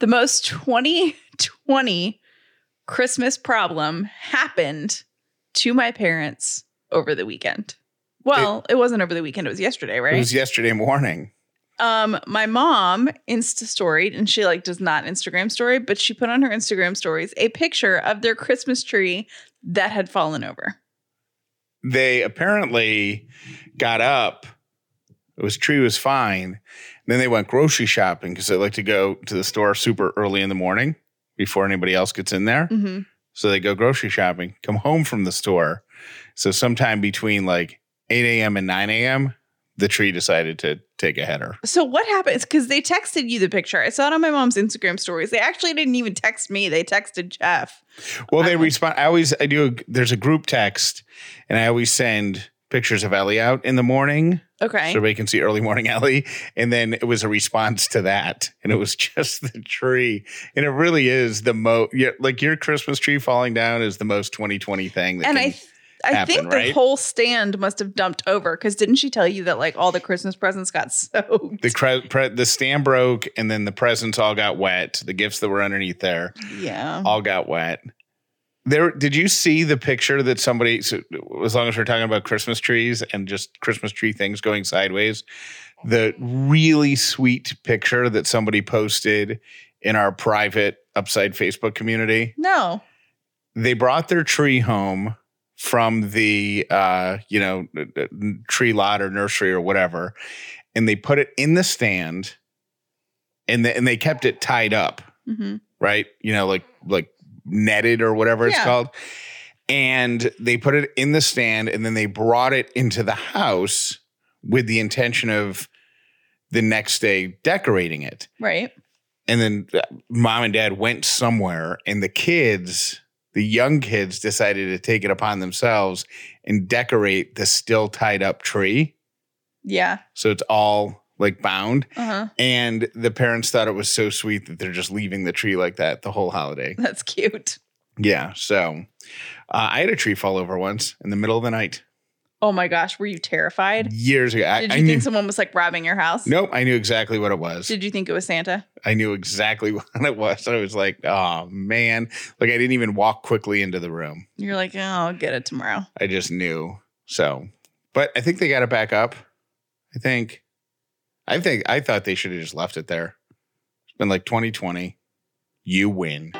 The most 2020 Christmas problem happened to my parents over the weekend. Well, it, wasn't over the weekend, it was yesterday, right? It was yesterday morning. Um, my mom Insta storied, and she like does not Instagram story, but she put on her Instagram stories a picture of their Christmas tree that had fallen over. They apparently got up. It was tree was fine. Then they went grocery shopping because they like to go to the store super early in the morning before anybody else gets in there. Mm-hmm. So they go grocery shopping, come home from the store. So sometime between like 8 a.m. and 9 a.m., the tree decided to take a header. So what happens? Because they texted you the picture. I saw it on my mom's Instagram stories. They actually didn't even text me. They texted Jeff. Well, they Um, respond. I always I do. A, there's a group text, and I always send pictures of Ellie out in the morning Okay. so everybody can see early morning Ellie. And then it was a response to that, and it was just the tree, and it really is the most. Like your Christmas tree falling down is the most 2020 thing. That and can, I, th- I happen, think the right? whole stand must have dumped over because didn't she tell you that like all the Christmas presents got soaked? the cre- pre- the stand broke, and then the presents all got wet. The gifts that were underneath there yeah. all got wet. There, did you see the picture that somebody? So, as long as we're talking about Christmas trees and just Christmas tree things going sideways, the really sweet picture that somebody posted in our private Upside Facebook community. No. They brought their tree home from the uh, you know tree lot or nursery or whatever, and they put it in the stand, and the, and they kept it tied up hmm right? You know, like like netted or whatever it's Yeah. called. And they put it in the stand and then they brought it into the house with the intention of the next day decorating it. Right. And then uh, mom and dad went somewhere and the kids, the young kids decided to take it upon themselves and decorate the still tied up tree. Yeah. So it's all like bound. Uh huh. And the parents thought it was so sweet that they're just leaving the tree like that the whole holiday. That's cute. Yeah. So uh, I had a tree fall over once in the middle of the night Oh my gosh, were you terrified? years ago. I, Did I you knew. think someone was like robbing your house? Nope. I knew exactly what it was. Did you think it was Santa? I knew exactly what it was. I was like, oh man. Like I didn't even walk quickly into the room. You're like, oh, I'll get it tomorrow. I just knew. So, but I think they got it back up. I think, I think, I thought they should have just left it there. It's been like 2020. You win.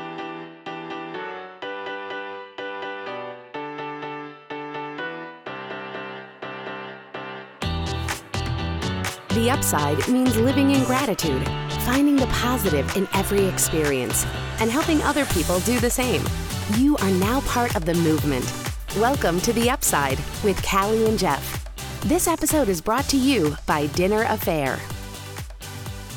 The upside means living in gratitude, finding the positive in every experience, and helping other people do the same. You are now part of the movement. Welcome to The Upside with Callie and Jeff. This episode is brought to you by Dinner A'Fare.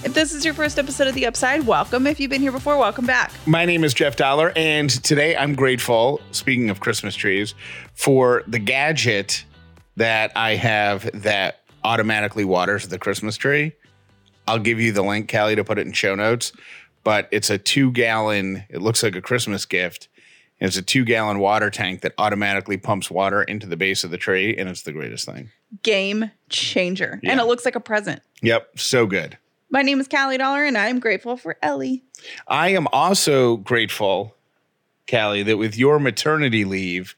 If this is your first episode of The Upside, welcome. If you've been here before, welcome back. My name is Jeff Dauler, and today I'm grateful, speaking of Christmas trees, for the gadget that I have that automatically waters the Christmas tree. I'll give you the link, Callie, to put it in show notes. But it's a two gallon, it looks like a Christmas gift. It's a two gallon water tank that automatically pumps water into the base of the tree, and it's the greatest thing. Game changer. And it looks like a present. Yep, so good. My name is Callie Dauler, and I'm grateful for Ellie. I am also grateful, Callie, that with your maternity leave,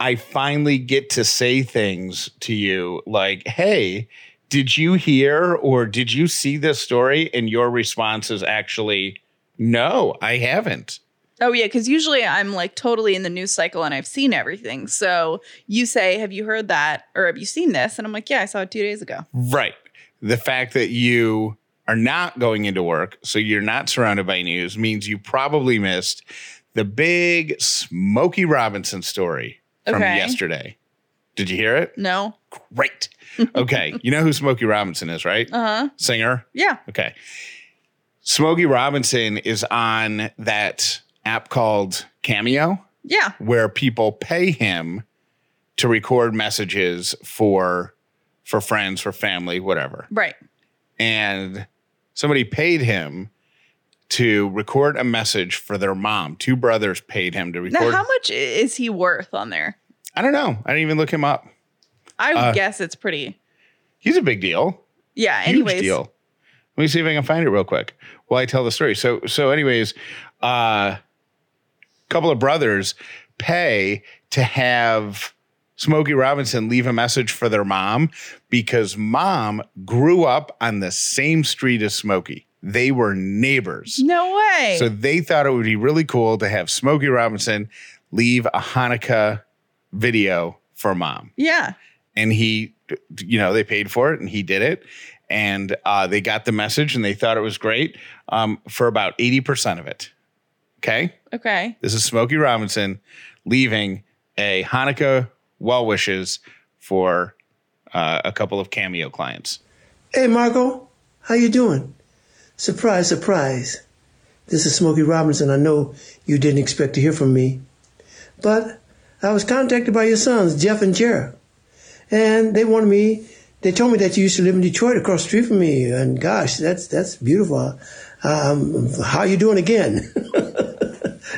I finally get to say things to you like, hey, did you hear or did you see this story? And your response is actually, no, I haven't. Oh, yeah, because usually I'm like totally in the news cycle and I've seen everything. So you say, Have you heard that? Or have you seen this? And I'm like, Yeah, I saw it two days ago. Right. The fact that you are not going into work, so you're not surrounded by news, means you probably missed the big Smokey Robinson story from Okay. yesterday. Did you hear it? No. Great. Okay. you know who Smokey Robinson is, right? Uh huh. Singer. Yeah. Okay. Smokey Robinson is on that app called Cameo Yeah. where people pay him to record messages for for friends, for family, whatever. Right. And somebody paid him to record a message for their mom. Two brothers paid him to Now, record. how much is he worth on there? I don't know. I didn't even look him up. I would Uh, guess it's pretty. He's a big deal. Yeah. Huge Anyways, deal. Let me see if I can find it real quick while I tell the story. So, so, anyways, uh, couple of brothers pay to have Smokey Robinson leave a message for their mom because mom grew up on the same street as Smokey. They were neighbors. No way. So they thought it would be really cool to have Smokey Robinson leave a Hanukkah video for mom. Yeah. And he, you know, they paid for it and he did it. And uh, they got the message and they thought it was great um, for about 80% of it. Okay. Okay. This is Smokey Robinson leaving a Hanukkah well wishes for uh, a couple of cameo clients. Hey, Margot, how you doing? Surprise, surprise. This is Smokey Robinson. I know you didn't expect to hear from me, but I was contacted by your sons, Jeff and Jared, and they wanted me. They told me that you used to live in Detroit, across the street from me, and gosh, that's that's beautiful. Um, how you doing again?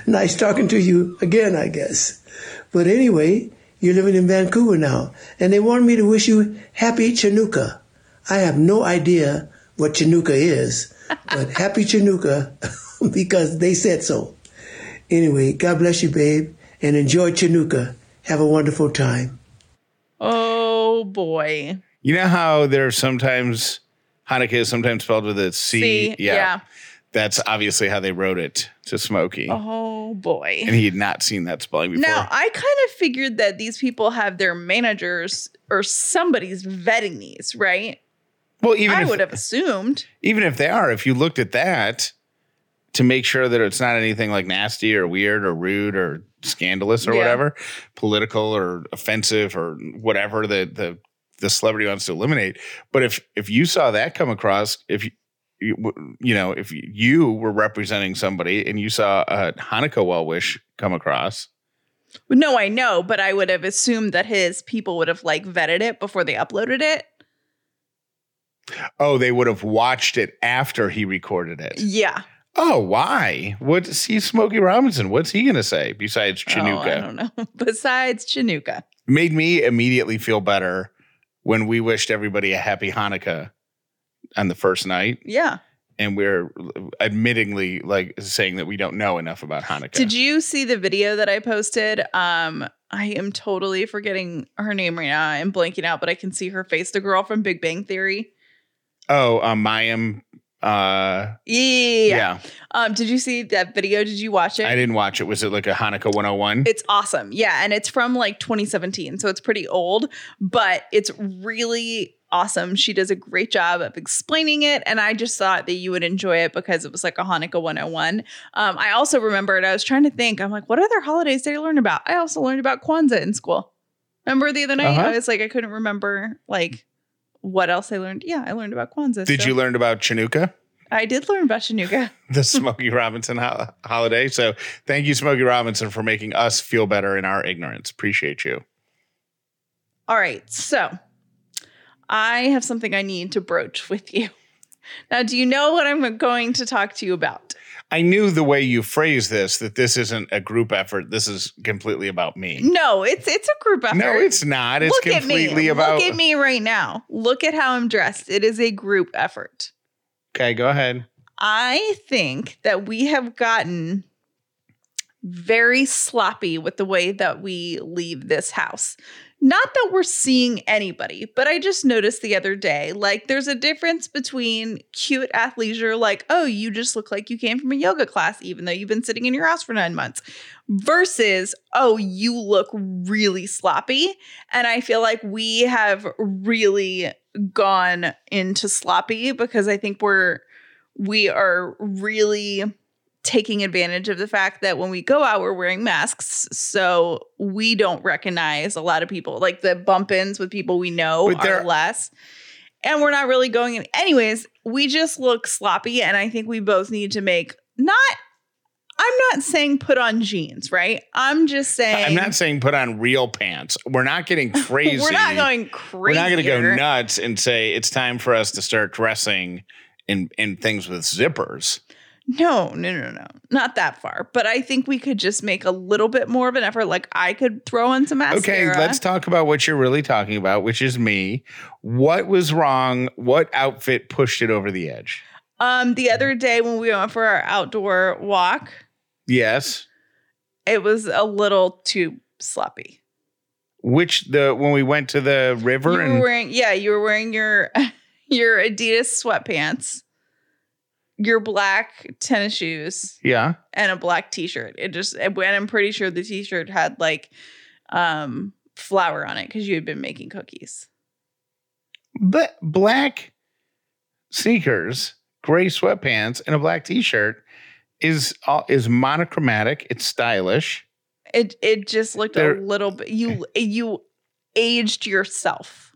nice talking to you again, I guess. But anyway, you're living in Vancouver now, and they want me to wish you happy Chanukah. I have no idea what Chanukah is, but happy Chanukah because they said so. Anyway, God bless you, babe, and enjoy Chanukah. Have a wonderful time. Oh boy. You know how there's sometimes Hanukkah is sometimes spelled with a C? C, yeah. That's obviously how they wrote it to Smokey. Oh boy. And he had not seen that spelling before. Now, I kind of figured that these people have their managers or somebody's vetting these, right? well, even I if, would have assumed. even if they are, if you looked at that to make sure that it's not anything like nasty or weird or rude or scandalous or Yeah. whatever, political or offensive or whatever the the the celebrity wants to eliminate. But if if you saw that come across, if you you, know if you were representing somebody and you saw a Hanukkah well wish come across, No, I know, but I would have assumed that his people would have like vetted it before they uploaded it. oh, they would have watched it after he recorded it. Yeah. Oh, why? What see Smokey Robinson? What's he gonna say besides Oh, I don't know. Besides Chinooka. Made me immediately feel better when we wished everybody a happy Hanukkah on the first night, Yeah. and we're admittingly like saying that we don't know enough about Hanukkah. Did you see the video that I posted? Um, I am totally forgetting her name right now. I'm blanking out, but I can see her face. The girl from Big Bang Theory. Oh, um, Mayim. Uh, Yeah. yeah. Um, did you see that video? Did you watch it? I didn't watch it. Was it like a Hanukkah 101? It's awesome. Yeah. And it's from like 2017. So it's pretty old, but it's really awesome. She does a great job of explaining it. And I just thought that you would enjoy it because it was like a Hanukkah 101. Um, I also remembered, I was trying to think, I'm like, what other holidays did I learn about? I also learned about Kwanzaa in school. Remember the other night? Uh-huh. I was like, I couldn't remember like what else I learned. Yeah, I learned about Kwanzaa. Did so- you learn about Chinooka? I did learn about Chinooka. the Smokey Robinson ho- holiday. So thank you, Smokey Robinson, for making us feel better in our ignorance. Appreciate you. All right. So I have something I need to broach with you. Now, do you know what I'm going to talk to you about? I knew the way you phrased this that this isn't a group effort. This is completely about me. No, it's it's a group effort. No, it's not. It's Look completely about. Look at me right now. Look at how I'm dressed. It is a group effort. Okay, go ahead. I think that we have gotten very sloppy with the way that we leave this house. Not that we're seeing anybody, but I just noticed the other day like there's a difference between cute athleisure, like, oh, you just look like you came from a yoga class, even though you've been sitting in your house for nine months, versus, oh, you look really sloppy. And I feel like we have really gone into sloppy because I think we're we are really taking advantage of the fact that when we go out, we're wearing masks. So we don't recognize a lot of people. Like the bump ins with people we know But are less. And we're not really going in. Anyways, we just look sloppy. And I think we both need to make not, I'm not saying put on jeans, right? I'm just saying. I'm not saying put on real pants. We're not getting crazy. We're not going crazy. We're not going to go nuts and say it's time for us to start dressing in in things with zippers. No, no, no, no, not that far. But I think we could just make a little bit more of an effort. Like I could throw on some mascara. Okay, let's talk about what you're really talking about, which is me. What was wrong? What outfit pushed it over the edge? Um, the other day when we went for our outdoor walk, Yes. it was a little too sloppy. Which the when we went to the river You and were wearing, yeah, you were wearing your your Adidas sweatpants, your black tennis shoes, yeah. and a black t-shirt. It just and I'm pretty sure the t-shirt had like um flour on it because you had been making cookies. But black sneakers, gray sweatpants, and a black t-shirt is uh, is monochromatic. It's stylish. It it just looked There- a little bit you you aged yourself.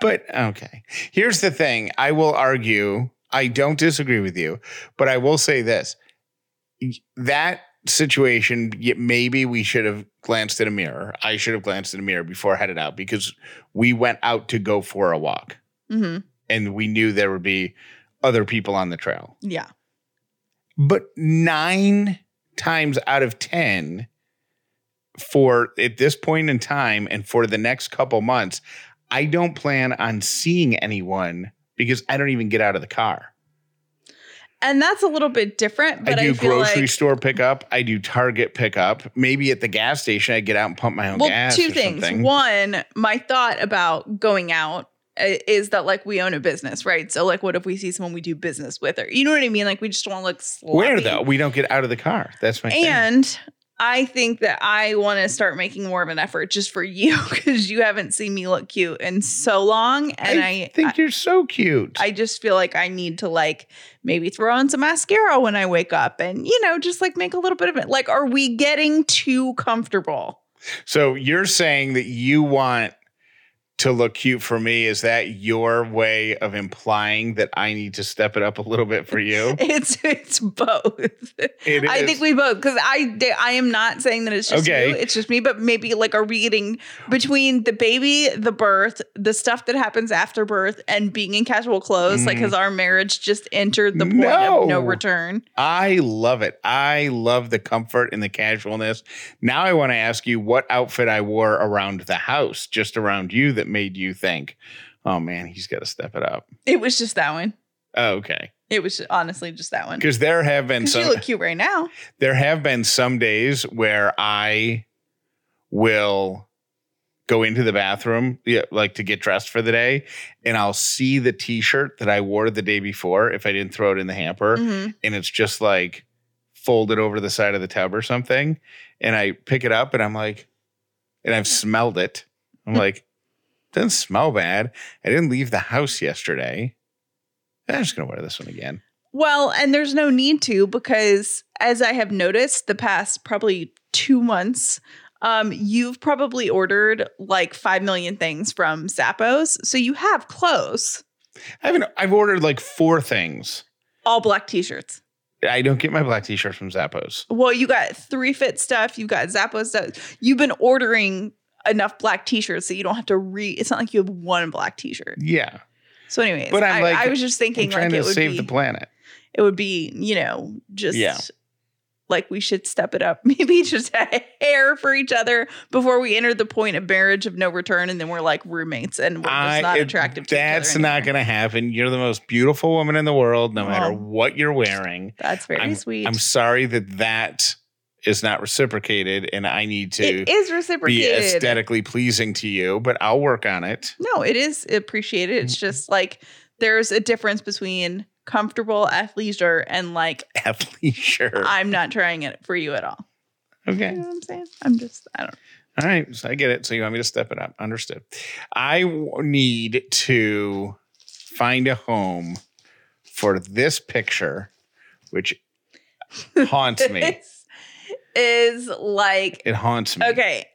But okay. Here's the thing. I will argue, I don't disagree with you, but I will say this. That situation, maybe we should have glanced at a mirror. I should have glanced at a mirror before I headed out because we went out to go for a walk hmm and we knew there would be other people on the trail. Yeah. But nine times out of 10, for at this point in time and for the next couple months, I don't plan on seeing anyone because I don't even get out of the car. And that's a little bit different, but I I, do feel grocery like store pickup. I do Target pickup. Maybe at the gas station, I get out and pump my own well, gas. two things. something. One, my thought about going out uh, is that like we own a business, right? So like, what if we see someone we do business with, or you know what I mean? Like we just want to look sloppy. Where though? We don't get out of the car. That's my thing. I think that I want to start making more of an effort just for you because you haven't seen me look cute in so long, and I, I think you're so cute. I just feel like I need to like maybe throw on some mascara when I wake up and you know just like make a little bit of it. Like, are we getting too comfortable? So you're saying that you want to look cute for me. Is that your way of implying that I need to step it up a little bit for you? It's it's both. It I think we both because I I am not saying that it's just Okay. you. It's just me. But maybe like are we getting between the baby, the birth, the stuff that happens after birth, and being in casual clothes? Like, mm-hmm. has our marriage just entered the point of no No. return? I love it. I love the comfort and the casualness. Now I want to ask you what outfit I wore around the house, just around you, that made you think, oh man, he's got to step it up. It was just that one. Oh, okay. It was honestly just that one. Because there have been Because you some look cute right now. there have been some days where I will go into the bathroom, yeah, like to get dressed for the day, and I'll see the t-shirt that I wore the day before if I didn't throw it in the hamper, Mhm. and it's just like folded over the side of the tub or something, and I pick it up and I'm like, and I've smelled it. I'm like, doesn't smell bad. I didn't leave the house yesterday. I'm just gonna wear this one again. Well, and there's no need to because as I have noticed the past probably two months, um, you've probably ordered like five million things from Zappos. So you have clothes, I haven't. I've ordered like four things. all black t-shirts. I don't get my black t-shirts from Zappos. Well, you got three fit stuff, You've got Zappos stuff. You've been ordering enough black t-shirts that you don't have to re it's not like you have one black t-shirt. Yeah, So anyways, But I'm I, like- I was just I'm thinking trying like to it would save be the planet. it would be, you know, just Yeah. like we should step it up. Maybe just a hair for each other before we enter the point of marriage of no return and then we're like roommates and we're just not attractive to That's each other not going to happen. You're the most beautiful woman in the world, no matter Oh. what you're wearing. That's very I'm, sweet. I'm sorry that that is not reciprocated, and I need to it is reciprocated. be aesthetically pleasing to you. But I'll work on it. No, it is appreciated. Mm. It's just like there's a difference between comfortable athleisure and like Athleisure. I'm not trying it for you at all. Okay. You know what I'm saying? I'm just I don't All right, so I get it. So you want me to step it up? Understood. I w- need to find a home for this picture, which haunts me. Is like It haunts me. okay.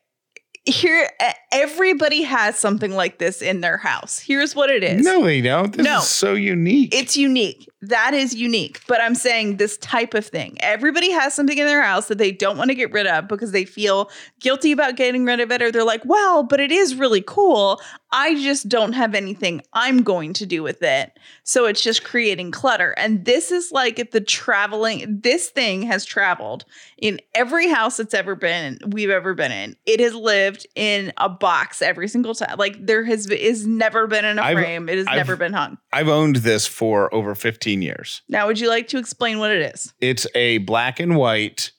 Here everybody has something like this in their house. Here's what it is. No, they don't. This No. is so unique. It's unique. That is unique. But I'm saying this type of thing. Everybody has something in their house that they don't want to get rid of because they feel guilty about getting rid of it, or they're like, well, but it is really cool. I just don't have anything I'm going to do with it. So it's just creating clutter. And this is like the traveling, this thing has traveled in every house it's ever been, we've ever been in. It has lived in a box every single time. Like there has is never been in a I've- frame. It has I've- never been hung. I've owned this for over 15 years. Now, would you like to explain what it is? It's a black and white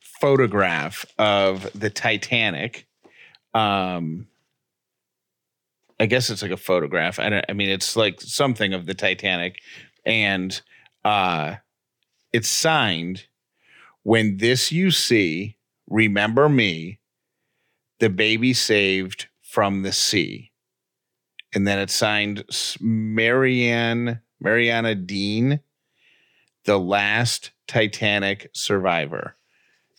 photograph of the Titanic. Um, I guess it's like a photograph. I don't. I mean, it's like something of the Titanic, and uh, it's signed. When this you see, remember me, the baby saved from the sea, and then it's signed Marianne Mariana Dean the last Titanic survivor,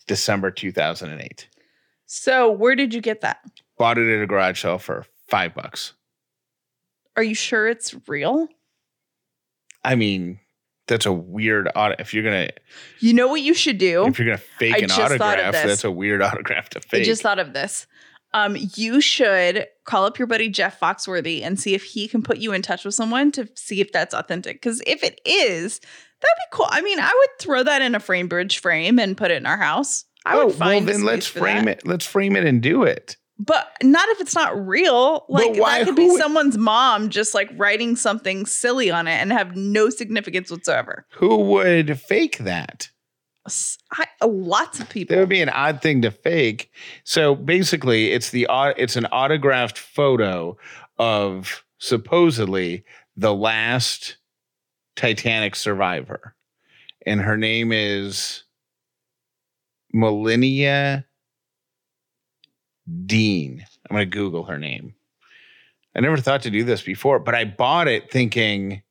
December 2008. So, where did you get that? Bought it at a garage sale for five bucks. Are you sure it's real? I mean, that's a weird auto. If you're gonna, You know what you should do? if you're gonna fake I an autograph, that's a weird autograph to fake. I just thought of this. Um, you should call up your buddy Jeff Foxworthy and see if he can put you in touch with someone to see if that's authentic. Because if it is, that'd be cool. I mean, I would throw that in a Framebridge frame and put it in our house. I oh would find well, then let's frame that. it. Let's frame it and do it. But not if it's not real. Like why- that could be would- someone's mom just like writing something silly on it and have no significance whatsoever. Who would fake that? I, lots of people. That would be an odd thing to fake. So basically, it's the it's an autographed photo of supposedly the last Titanic survivor, and her name is Millennia Dean. I'm going to Google her name. I never thought to do this before, but I bought it thinking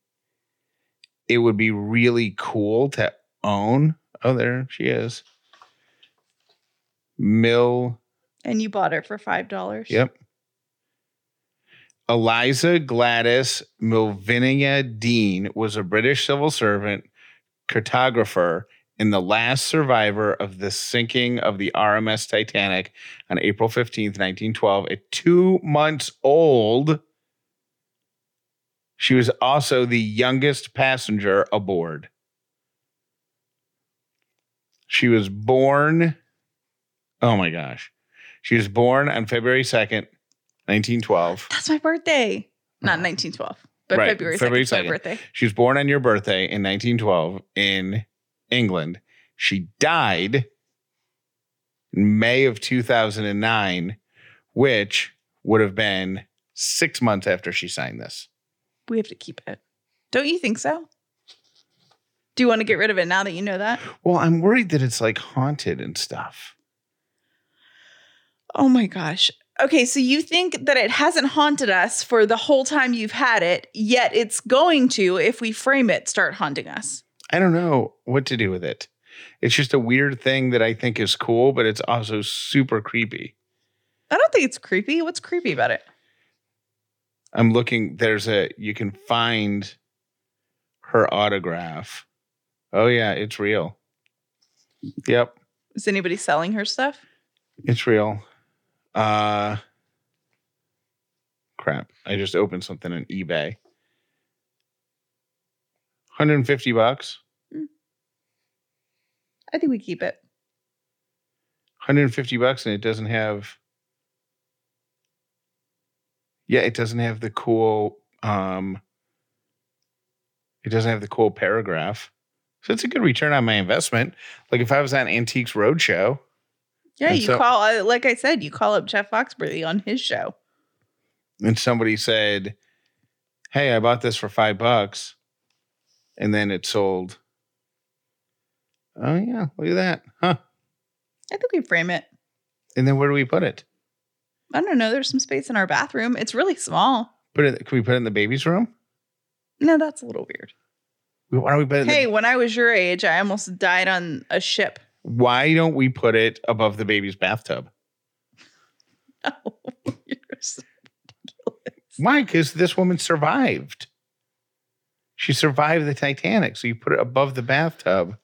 it would be really cool to own. Oh, there she is. Mill. and you bought it for five dollars. Yep. Eliza Gladys Millvina Dean was a British civil servant, cartographer, and the last survivor of the sinking of the RMS Titanic on April 15th, 1912. At two months old, she was also the youngest passenger aboard. She was born, oh my gosh. She was born on February 2nd, 1912. That's my birthday. Not uh-huh. 1912, but Right, February 2nd. February is my birthday. She was born on your birthday in 1912 in England. She died in May of 2009, which would have been six months after she signed this. We have to keep it. Don't you think so? Do you want to get rid of it now that you know that? Well, I'm worried that it's like haunted and stuff. Oh my gosh. Okay, so you think that it hasn't haunted us for the whole time you've had it, yet it's going to, if we frame it, start haunting us. I don't know what to do with it. It's just a weird thing that I think is cool, but it's also super creepy. I don't think it's creepy. What's creepy about it? I'm looking, there's a, you can find her autograph. Oh, yeah, it's real. Yep, Is anybody selling her stuff? it's real. Uh, crap. I just opened something on eBay. 150 bucks. I think we keep it. 150 bucks and it doesn't have yeah it doesn't have the cool um it doesn't have the cool paragraph so it's a good return on my investment like if i was on antiques roadshow Yeah, you so- call, uh, like I said, you call up Jeff Foxworthy on his show. and somebody said hey i bought this for five bucks and then it sold oh yeah look at that huh I think we frame it. and then where do we put it I don't know. There's some space in our bathroom. It's really small. put it can we put it in the baby's room No, that's a little weird. why don't we put it in the Hey, when I was your age, I almost died on a ship. why don't we put it above the baby's bathtub? Oh, you're so- Why? Because this woman survived. She survived the Titanic. So you put it above the bathtub.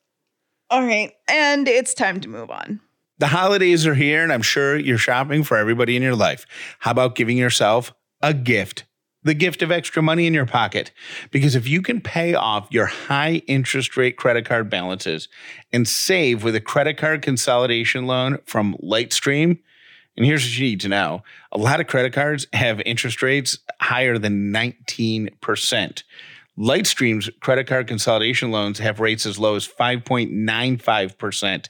All right. And it's time to move on. The holidays are here, and I'm sure you're shopping for everybody in your life. How about giving yourself a gift? The gift of extra money in your pocket. Because if you can pay off your high interest rate credit card balances and save with a credit card consolidation loan from Lightstream, and here's what you need to know a lot of credit cards have interest rates higher than 19%. Lightstream's credit card consolidation loans have rates as low as 5.95%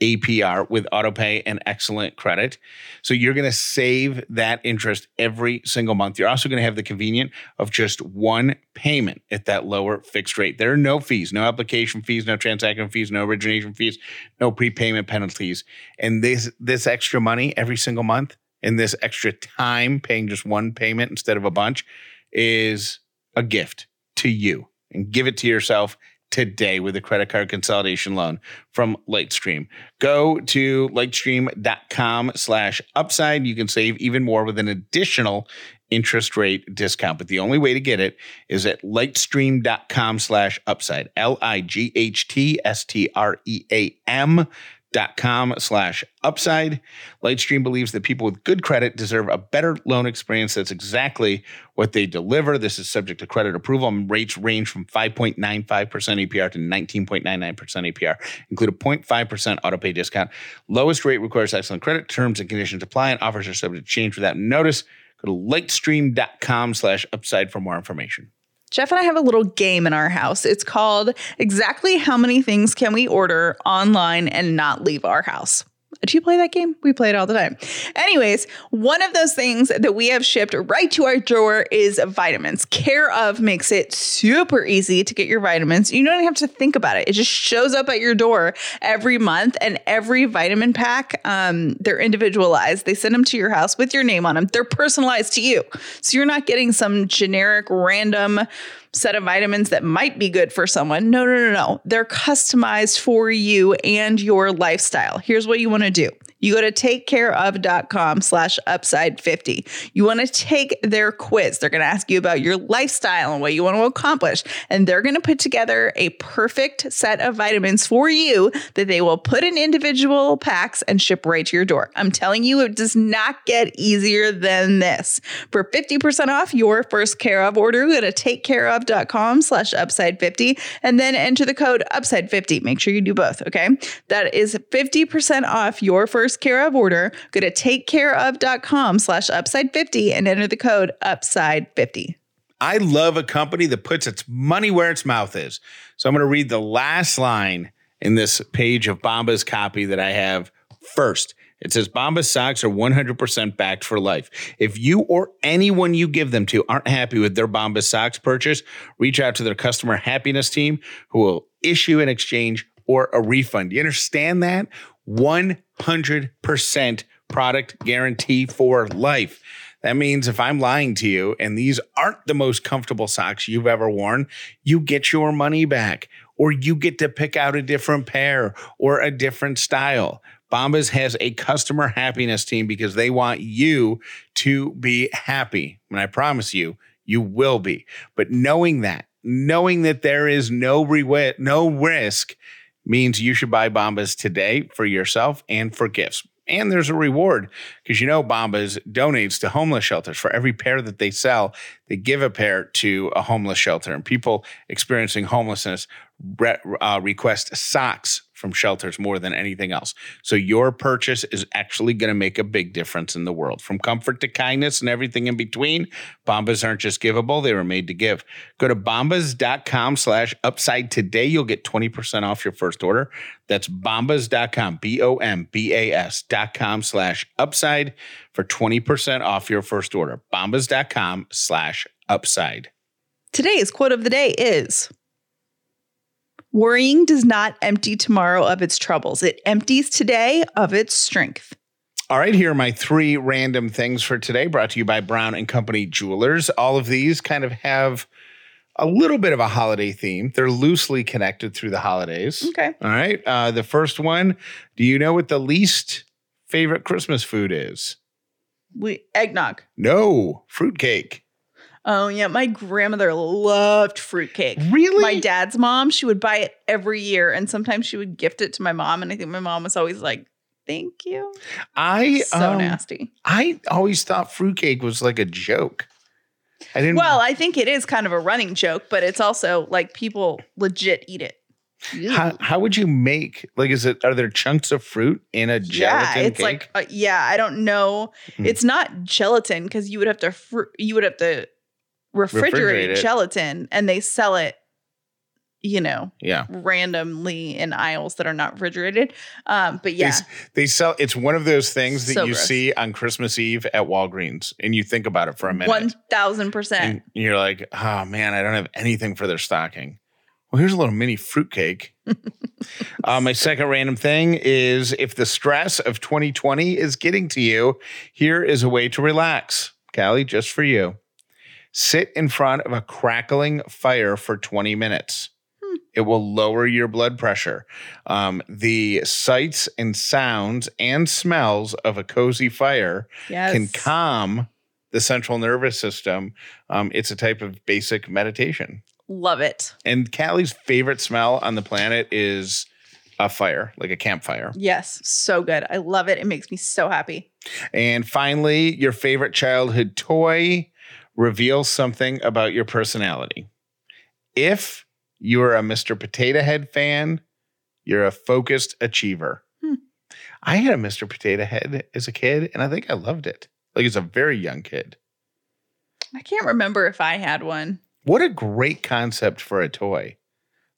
APR with autopay and excellent credit. So you're going to save that interest every single month. You're also going to have the convenience of just one payment at that lower fixed rate. There are no fees, no application fees, no transaction fees, no origination fees, no prepayment penalties. And this this extra money every single month and this extra time paying just one payment instead of a bunch is a gift to you. And give it to yourself today with a credit card consolidation loan from Lightstream. Go to lightstream.com slash upside. You can save even more with an additional interest rate discount. But the only way to get it is at lightstream.com slash upside. L-I-G-H-T-S-T-R-E-A-M dot com slash upside. Lightstream believes that people with good credit deserve a better loan experience. That's exactly what they deliver. This is subject to credit approval. And rates range from 5.95% APR to 19.99% APR, include a 0.5% autopay discount. Lowest rate requires excellent credit. Terms and conditions apply and offers are subject to change without notice. Go to lightstream.com slash upside for more information. Jeff and I have a little game in our house. It's called Exactly How Many Things Can We Order Online and Not Leave Our House? Do you play that game? We play it all the time. Anyways, one of those things that we have shipped right to our door is vitamins. Care of makes it super easy to get your vitamins. You don't even have to think about it. It just shows up at your door every month, and every vitamin pack, um, they're individualized. They send them to your house with your name on them. They're personalized to you, so you're not getting some generic random set of vitamins that might be good for someone. No, no, no, no. They're customized for you and your lifestyle. Here's what you want to do. You go to takecareof.com slash upside 50. You want to take their quiz. They're going to ask you about your lifestyle and what you want to accomplish. And they're going to put together a perfect set of vitamins for you that they will put in individual packs and ship right to your door. I'm telling you, it does not get easier than this. For 50% off your first care of order, go to takecareof.com slash upside 50 and then enter the code upside 50. Make sure you do both. Okay. That is 50% off your first care of order. Go to takecareof.com slash upside 50 and enter the code upside 50. I love a company that puts its money where its mouth is. So I'm going to read the last line in this page of Bombas copy that I have first. It says Bombas socks are 100% backed for life. If you or anyone you give them to aren't happy with their Bombas socks purchase, reach out to their customer happiness team who will issue an exchange or a refund. You understand that? 100% product guarantee for life. That means if I'm lying to you and these aren't the most comfortable socks you've ever worn, you get your money back or you get to pick out a different pair or a different style. Bombas has a customer happiness team because they want you to be happy. And I promise you, you will be. But knowing that, knowing that there is no re- no risk means you should buy Bombas today for yourself and for gifts. And there's a reward because you know Bombas donates to homeless shelters. For every pair that they sell, they give a pair to a homeless shelter. And people experiencing homelessness re- uh, request socks from shelters more than anything else. So your purchase is actually going to make a big difference in the world. From comfort to kindness and everything in between, Bombas aren't just givable, they were made to give. Go to bombas.com slash upside today. You'll get 20% off your first order. That's bombas.com, B-O-M-B-A-S dot com slash upside for 20% off your first order. Bombas.com slash upside. Today's quote of the day is Worrying does not empty tomorrow of its troubles, it empties today of its strength. All right, here are my three random things for today, brought to you by Brown and Company Jewelers. All of these kind of have a little bit of a holiday theme. They're loosely connected through the holidays. Okay. All right. Uh, the first one Do you know what the least favorite Christmas food is? We eggnog. No, fruitcake. Oh yeah, my grandmother loved fruitcake. Really? My dad's mom, she would buy it every year, and sometimes she would gift it to my mom. And I think my mom was always like, "Thank you." I So um, nasty. I always thought fruitcake was like a joke. I didn't. Well, I think it is kind of a running joke, but it's also like people legit eat it. how, how would you make like? Is it are there chunks of fruit in a gelatin yeah, it's cake? like uh, yeah, I don't know. Hmm. It's not gelatin because you would have to fr- you would have to refrigerate, Refrigerate gelatin, and they sell it, you know, yeah. randomly in aisles that are not refrigerated. Um, but They, yeah, s- they sell. It's one of those things that So you gross. see on Christmas Eve at Walgreens, and you think about it for a minute. one thousand percent. you're like, oh man, I don't have anything for their stocking. Well, here's a little mini fruitcake. uh, my second random thing is if the stress of 2020 is getting to you, here is a way to relax. Callie, just for you. Sit in front of a crackling fire for 20 minutes. It will lower your blood pressure. Um, the sights and sounds and smells of a cozy fire Yes, can calm the central nervous system. Um, it's a type of basic meditation. love it. And Callie's favorite smell on the planet is a fire, like a campfire. Yes, so good. I love it. It makes me so happy. And finally, your favorite childhood toy reveals something about your personality. If you're a Mr. Potato Head fan, you're a focused achiever. Hmm. I had a Mr. Potato Head as a kid, and I think I loved it. Like as a very young kid. I can't remember if I had one. What a great concept for a toy.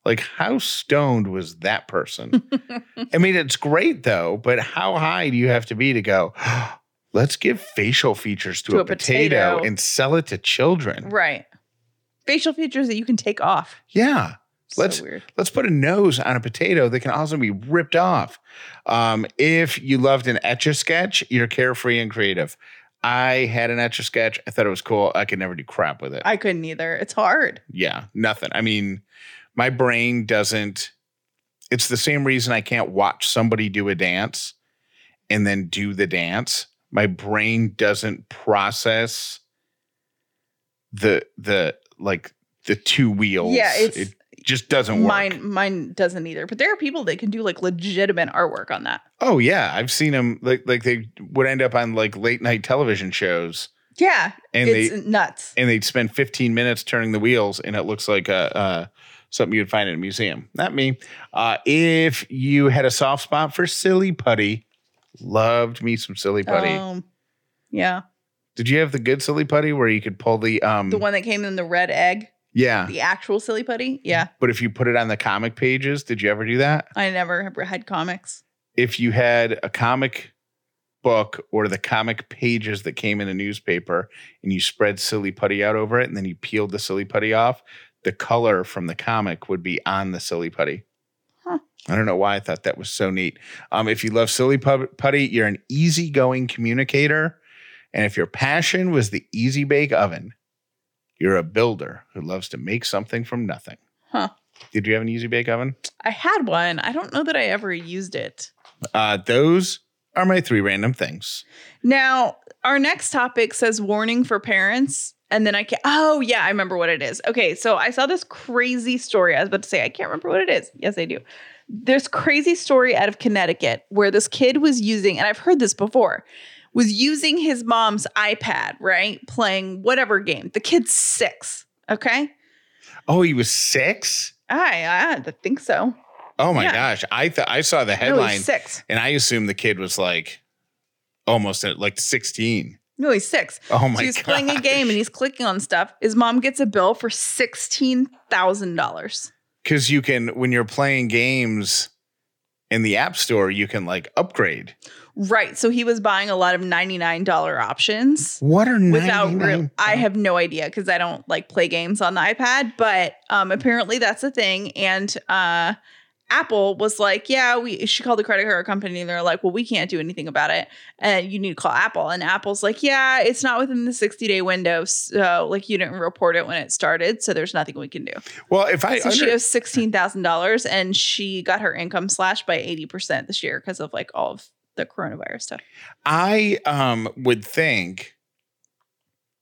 Like, how stoned was that person? I mean, it's great though, but how high do you have to be to go, let's give facial features to, To a, a potato, potato. and sell it to children? Right. Facial features that you can take off. Yeah. So Let's- weird. Let's put a nose on a potato that can also be ripped off. Um, if you loved an etch a sketch, you're carefree and creative. I had an etch a sketch. I thought it was cool. I could never do crap with it. I couldn't either. It's hard. yeah, nothing. I mean, my brain doesn't. It's the same reason I can't watch somebody do a dance and then do the dance. My brain doesn't process the the like the two wheels. Yeah, it's it just doesn't work. mine. Mine doesn't either. But there are people that can do like legitimate artwork on that. Oh yeah, I've seen them like like they would end up on like late night television shows Yeah, and it's they nuts. and they'd spend 15 minutes turning the wheels and it looks like a, uh something you'd find in a museum. Not me. Uh, if you had a soft spot for silly putty, loved me some silly putty. Um, yeah, Did you have the good silly putty where you could pull the um the one that came in the red egg, yeah, the actual silly putty. Yeah, but if you put it on the comic pages, did you ever do that? I never had comics. if you had a comic book or the comic pages that came in a newspaper and you spread silly putty out over it and then you peeled the silly putty off, the color from the comic would be on the silly putty. I don't know why I thought that was so neat. Um, if you love silly putty, you're an easygoing communicator. And if your passion was the easy bake oven, you're a builder who loves to make something from nothing. Huh. Did you have an easy bake oven? I had one. I don't know that I ever used it. Uh, those are my three random things. Now, our next topic says warning for parents. And then I can oh yeah, I remember what it is. Okay, so I saw this crazy story. I was about to say, I can't remember what it is. Yes, I do. This crazy story out of Connecticut where this kid was using, and I've heard this before, was using his mom's iPad, right? Playing whatever game. The kid's six. Okay. Oh, he was six? I I think so. Oh my Yeah. gosh. I thought I saw the headline he's six. and I assumed the kid was like almost at like 16. No, he's six. Oh my so he's god. playing a game and he's clicking on stuff. His mom gets a bill for sixteen thousand dollars. Cuz you can when you're playing games in the App Store, you can like upgrade. Right. So he was buying a lot of ninety nine dollar options What are without 99? real. I have no idea because I don't like play games on the iPad, but um, apparently that's a thing. And uh, Apple was like, "Yeah, we." She called the credit card company, and they're like, "Well, we can't do anything about it, and you need to call Apple." And Apple's like, "Yeah, it's not within the sixty day window, so like you didn't report it when it started, so there's nothing we can do." Well, if I So she owes sixteen thousand dollars, and she got her income slashed by eighty percent this year because of like all of the coronavirus stuff. I um would think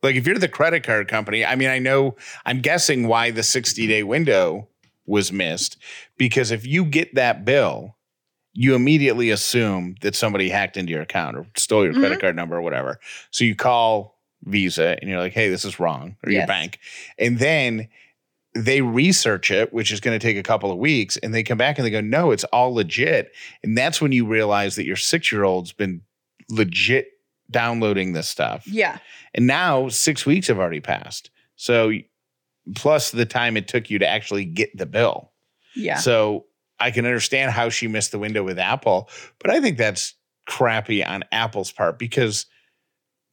like if you're the credit card company, I mean, I know I'm guessing why the 60 day window was missed because if you get that bill, you immediately assume that somebody hacked into your account or stole your credit mm-hmm. card number or whatever. So you call Visa and you're like, hey, this is wrong, or your bank. And then they research it, which is going to take a couple of weeks, and they come back and they go, no, it's all legit. And that's when you realize that your six year old's been legit downloading this stuff. Yeah. And now six weeks have already passed. So plus the time it took you to actually get the bill. Yeah. So I can understand how she missed the window with Apple, but I think that's crappy on Apple's part because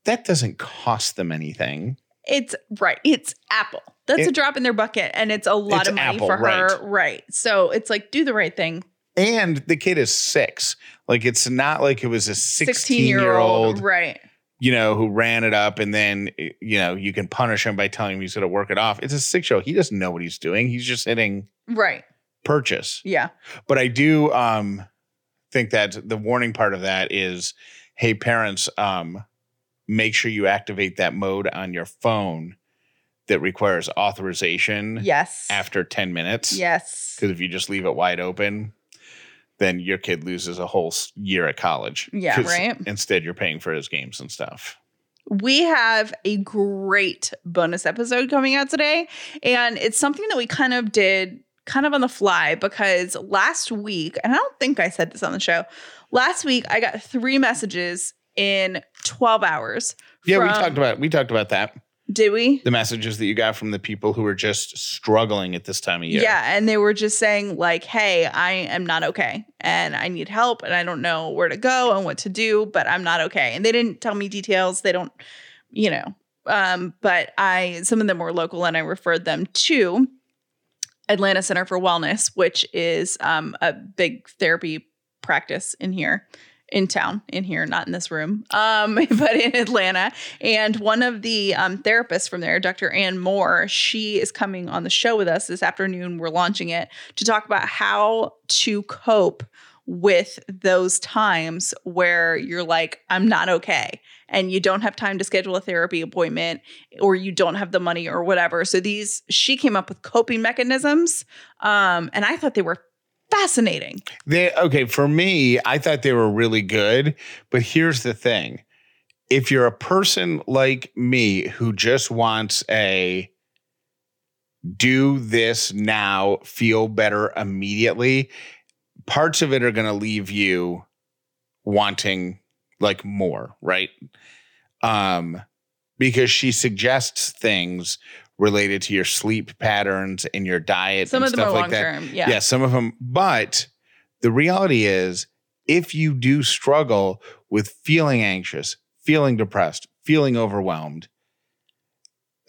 that doesn't cost them anything. It's right. It's Apple. That's a drop in their bucket and it's a lot It's of money Apple, for her. right. So it's like do the right thing. And the kid is six. Like it's not like it was a 16 16 year old, Right. You know, who ran it up and then, you know, you can punish him by telling him he's going to work it off. It's a six show. He doesn't know what he's doing. He's just hitting Right. purchase. Yeah. But I do um think that the warning part of that is hey parents um make sure you activate that mode on your phone that requires authorization Yes. after 10 minutes. Yes. Cuz if you just leave it wide open then your kid loses a whole year at college. Yeah, right. Instead you're paying for his games and stuff. We have a great bonus episode coming out today. And it's something that we kind of did kind of on the fly because last week, and I don't think I said this on the show, last week I got three messages in 12 hours. Yeah, we talked about we talked about that. Did we? The messages that you got from the people who were just struggling at this time of year. Yeah, and they were just saying like, "Hey, I am not okay, and I need help, and I don't know where to go and what to do, but I'm not okay." And they didn't tell me details. They don't, you know. Um, but I some of them were local, and I referred them to Atlanta Center for Wellness, which is um, a big therapy practice in here in town in here not in this room um but in atlanta. And one of the um, therapists from there dr ann moore she is coming on the show with us this afternoon. We're launching it to talk about how to cope with those times where you're like i'm not okay and you don't have time to schedule a therapy appointment or you don't have the money or whatever. So these she came up with coping mechanisms um and i thought they were fascinating They okay, for me, I thought they were really good, but here's the thing. If you're a person like me who just wants a do this now, feel better immediately, parts of it are going to leave you wanting like more, right? Um because she suggests things related to your sleep patterns and your diet some and of them stuff are like long that. term yeah Yeah, some of them. But the reality is, if you do struggle with feeling anxious, feeling depressed, feeling overwhelmed,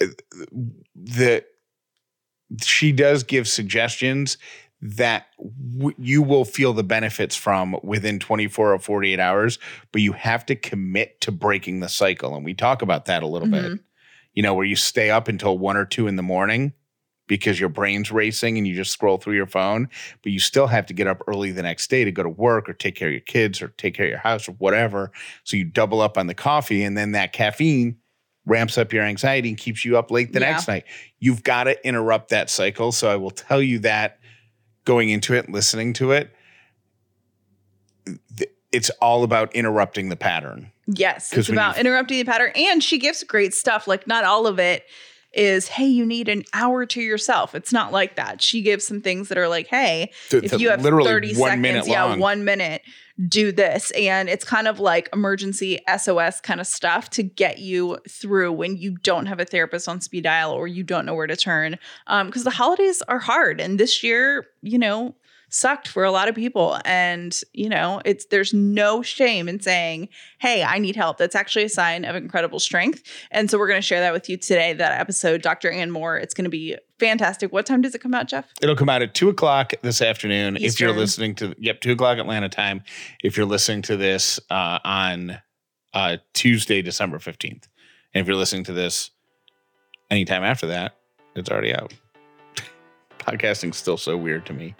uh, that she does give suggestions that w- you will feel the benefits from within 24 or 48 hours, but you have to commit to breaking the cycle. And we talk about that a little bit. Mm-hmm. You know, where you stay up until one or two in the morning because your brain's racing and you just scroll through your phone, but you still have to get up early the next day to go to work or take care of your kids or take care of your house or whatever. So you double up on the coffee and then that caffeine ramps up your anxiety and keeps you up late the Yeah. next night. You've got to interrupt that cycle. So I will tell you that going into it, listening to it, th- it's all about interrupting the pattern. Yes, it's about you- interrupting the pattern. And she gives great stuff. Like, not all of it is, hey, you need an hour to yourself. It's not like that. She gives some things that are like, hey, Th- if th- you have literally 30 one seconds, minute yeah, long. one minute, do this. And it's kind of like emergency SOS kind of stuff to get you through when you don't have a therapist on speed dial or you don't know where to turn. Um, because the holidays are hard. And this year, you know, sucked for a lot of people and you know it's there's no shame in saying hey i need help that's actually a sign of incredible strength and so we're going to share that with you today that episode dr ann moore it's going to be fantastic what time does it come out jeff It'll come out at two o'clock this afternoon. If you're listening to, yep, two o'clock Atlanta time. If you're listening to this uh, on uh, Tuesday, December 15th. And if you're listening to this anytime after that, it's already out. Podcasting's still so weird to me.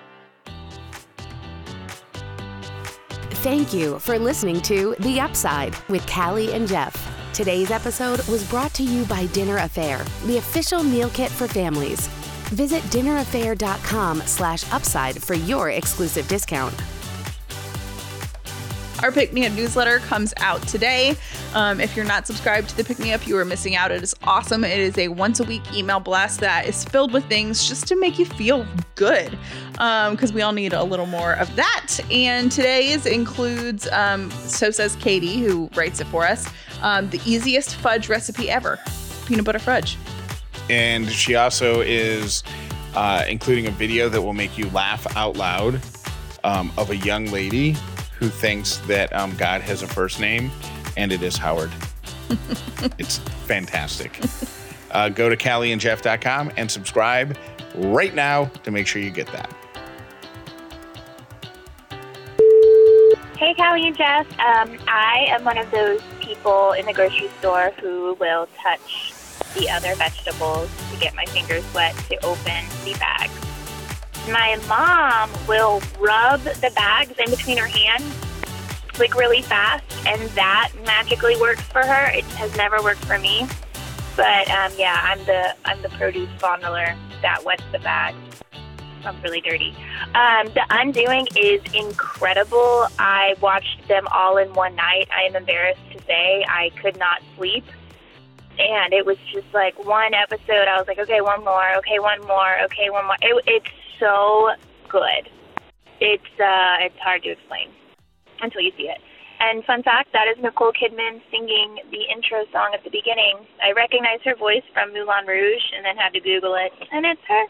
Thank you for listening to The Upside with Callie and Jeff. Today's episode was brought to you by Dinner A'Fare, the official meal kit for families. Visit dinnerafare.com slash upside for your exclusive discount. Our Pick Me Up newsletter comes out today. Um, if you're not subscribed to the Pick Me Up, you are missing out. It is awesome. It is a once a week email blast that is filled with things just to make you feel good because um, we all need a little more of that. And today's includes, um, so says Katie, who writes it for us, um, the easiest fudge recipe ever peanut butter fudge. And she also is uh, including a video that will make you laugh out loud um, of a young lady who thinks that um, God has a first name, and it is Howard. it's fantastic. Uh, go to callieandjeff.com and subscribe right now to make sure you get that. Hey, Callie and Jeff. Um, I am one of those people in the grocery store who will touch the other vegetables to get my fingers wet to open the bags my mom will rub the bags in between her hands like really fast, and that magically works for her. It has never worked for me. But um, yeah, I'm the I'm the produce fondler that wets the bag. I'm really dirty. Um, the Undoing is incredible. I watched them all in one night. I am embarrassed to say I could not sleep. And it was just like one episode. I was like, okay, one more. Okay, one more. Okay, one more. It, it's so good. It's uh, it's hard to explain until you see it. And fun fact, that is Nicole Kidman singing the intro song at the beginning. I recognized her voice from Moulin Rouge and then had to Google it, and it's her.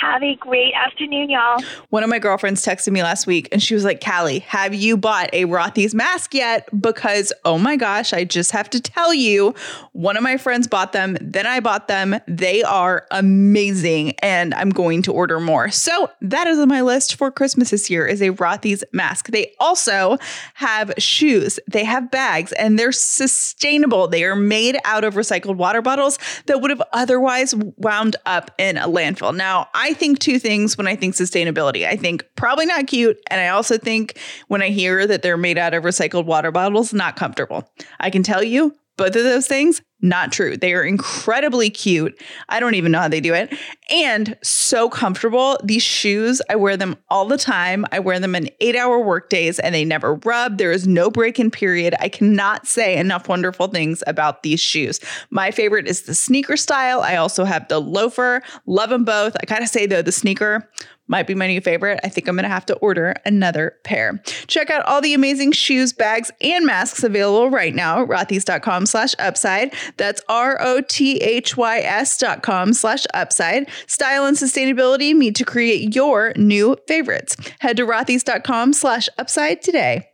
Have a great afternoon, y'all. One of my girlfriends texted me last week and she was like, Callie, have you bought a Rothy's mask yet? Because, oh my gosh, I just have to tell you, one of my friends bought them. Then I bought them. They are amazing and I'm going to order more. So that is on my list for Christmas this year is a Rothy's mask. They also have shoes, they have bags, and they're sustainable. They are made out of recycled water bottles that would have otherwise wound up in a landfill. Now, I think two things when I think sustainability. I think probably not cute. And I also think when I hear that they're made out of recycled water bottles, not comfortable. I can tell you both of those things not true. They are incredibly cute. I don't even know how they do it. And so comfortable. These shoes, I wear them all the time. I wear them in eight hour work days and they never rub. There is no break in period. I cannot say enough wonderful things about these shoes. My favorite is the sneaker style. I also have the loafer. Love them both. I gotta say though, the sneaker might be my new favorite. I think I'm going to have to order another pair. Check out all the amazing shoes, bags, and masks available right now at rothys.com slash upside. That's R-O-T-H-Y-S dot com slash upside. Style and sustainability meet to create your new favorites. Head to rothys.com slash upside today.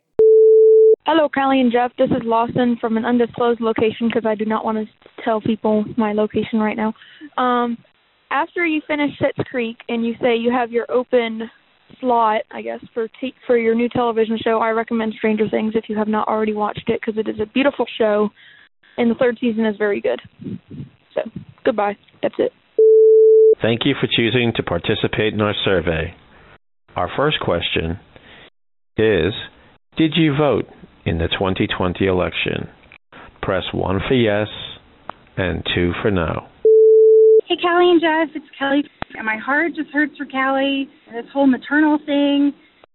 Hello, Callie and Jeff. This is Lawson from an undisclosed location because I do not want to tell people my location right now. Um, after you finish Schitt's Creek and you say you have your open slot, I guess for t- for your new television show, I recommend Stranger Things if you have not already watched it because it is a beautiful show, and the third season is very good. So goodbye. That's it. Thank you for choosing to participate in our survey. Our first question is Did you vote in the 2020 election? Press 1 for yes and 2 for no. Hey, Callie and Jeff, it's Kelly. And my heart just hurts for Callie and this whole maternal thing.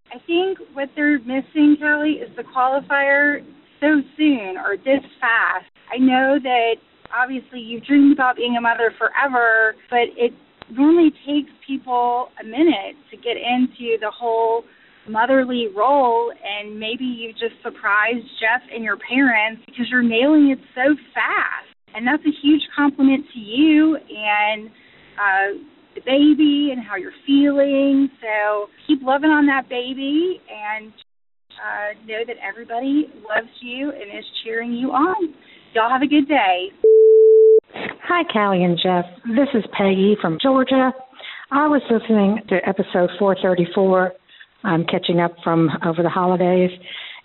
I think what they're missing, Callie, is the qualifier so soon or this fast. I know that obviously you've dreamed about being a mother forever, but it normally takes people a minute to get into the whole motherly role and maybe you just surprised Jeff and your parents because you're nailing it so fast and that's a huge compliment to you and uh, the baby and how you're feeling. So keep loving on that baby and uh, know that everybody loves you and is cheering you on. Y'all have a good day. Hi, Callie and Jeff. This is Peggy from Georgia. I was listening to episode 434. I'm catching up from over the holidays,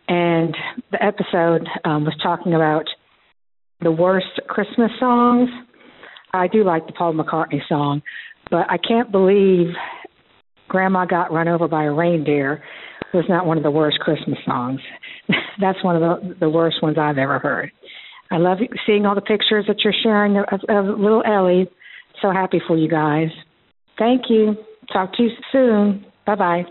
and the episode um, was talking about the worst Christmas songs. I do like the Paul McCartney song, but I can't believe Grandma Got Run Over by a Reindeer was not one of the worst Christmas songs. That's one of the, the worst ones I've ever heard. I love seeing all the pictures that you're sharing of, of little Ellie. So happy for you guys. Thank you. Talk to you soon. Bye bye.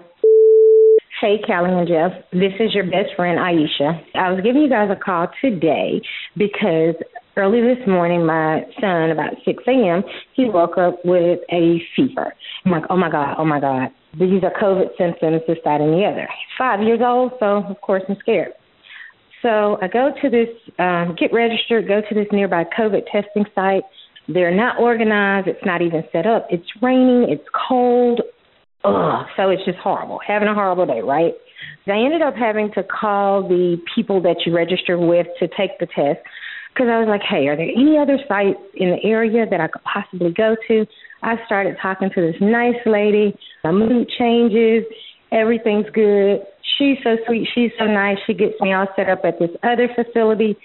Hey, Callie and Jeff. This is your best friend, Aisha. I was giving you guys a call today because early this morning, my son, about 6 a.m., he woke up with a fever. I'm like, oh my God, oh my God. These are COVID symptoms, this, that, and the other. Five years old, so of course I'm scared. So I go to this, um, get registered, go to this nearby COVID testing site. They're not organized. It's not even set up. It's raining. It's cold. Ugh. So it's just horrible. Having a horrible day, right? I ended up having to call the people that you register with to take the test because I was like, hey, are there any other sites in the area that I could possibly go to? I started talking to this nice lady. My mood changes. Everything's good. She's so sweet. She's so nice. She gets me all set up at this other facility.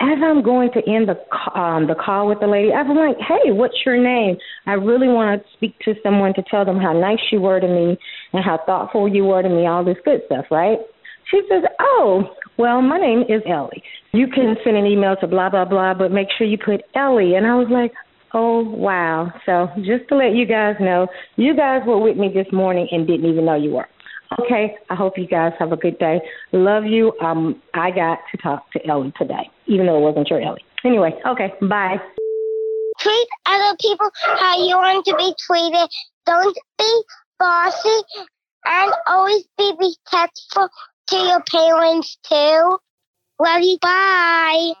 As I'm going to end the um, the call with the lady, I'm like, "Hey, what's your name? I really want to speak to someone to tell them how nice you were to me and how thoughtful you were to me. All this good stuff, right?" She says, "Oh, well, my name is Ellie. You can send an email to blah blah blah, but make sure you put Ellie." And I was like, "Oh, wow!" So just to let you guys know, you guys were with me this morning and didn't even know you were. Okay, I hope you guys have a good day. Love you. Um, I got to talk to Ellie today, even though it wasn't your Ellie. Anyway, okay, bye. Treat other people how you want to be treated. Don't be bossy and always be respectful to your parents too. Love you. Bye.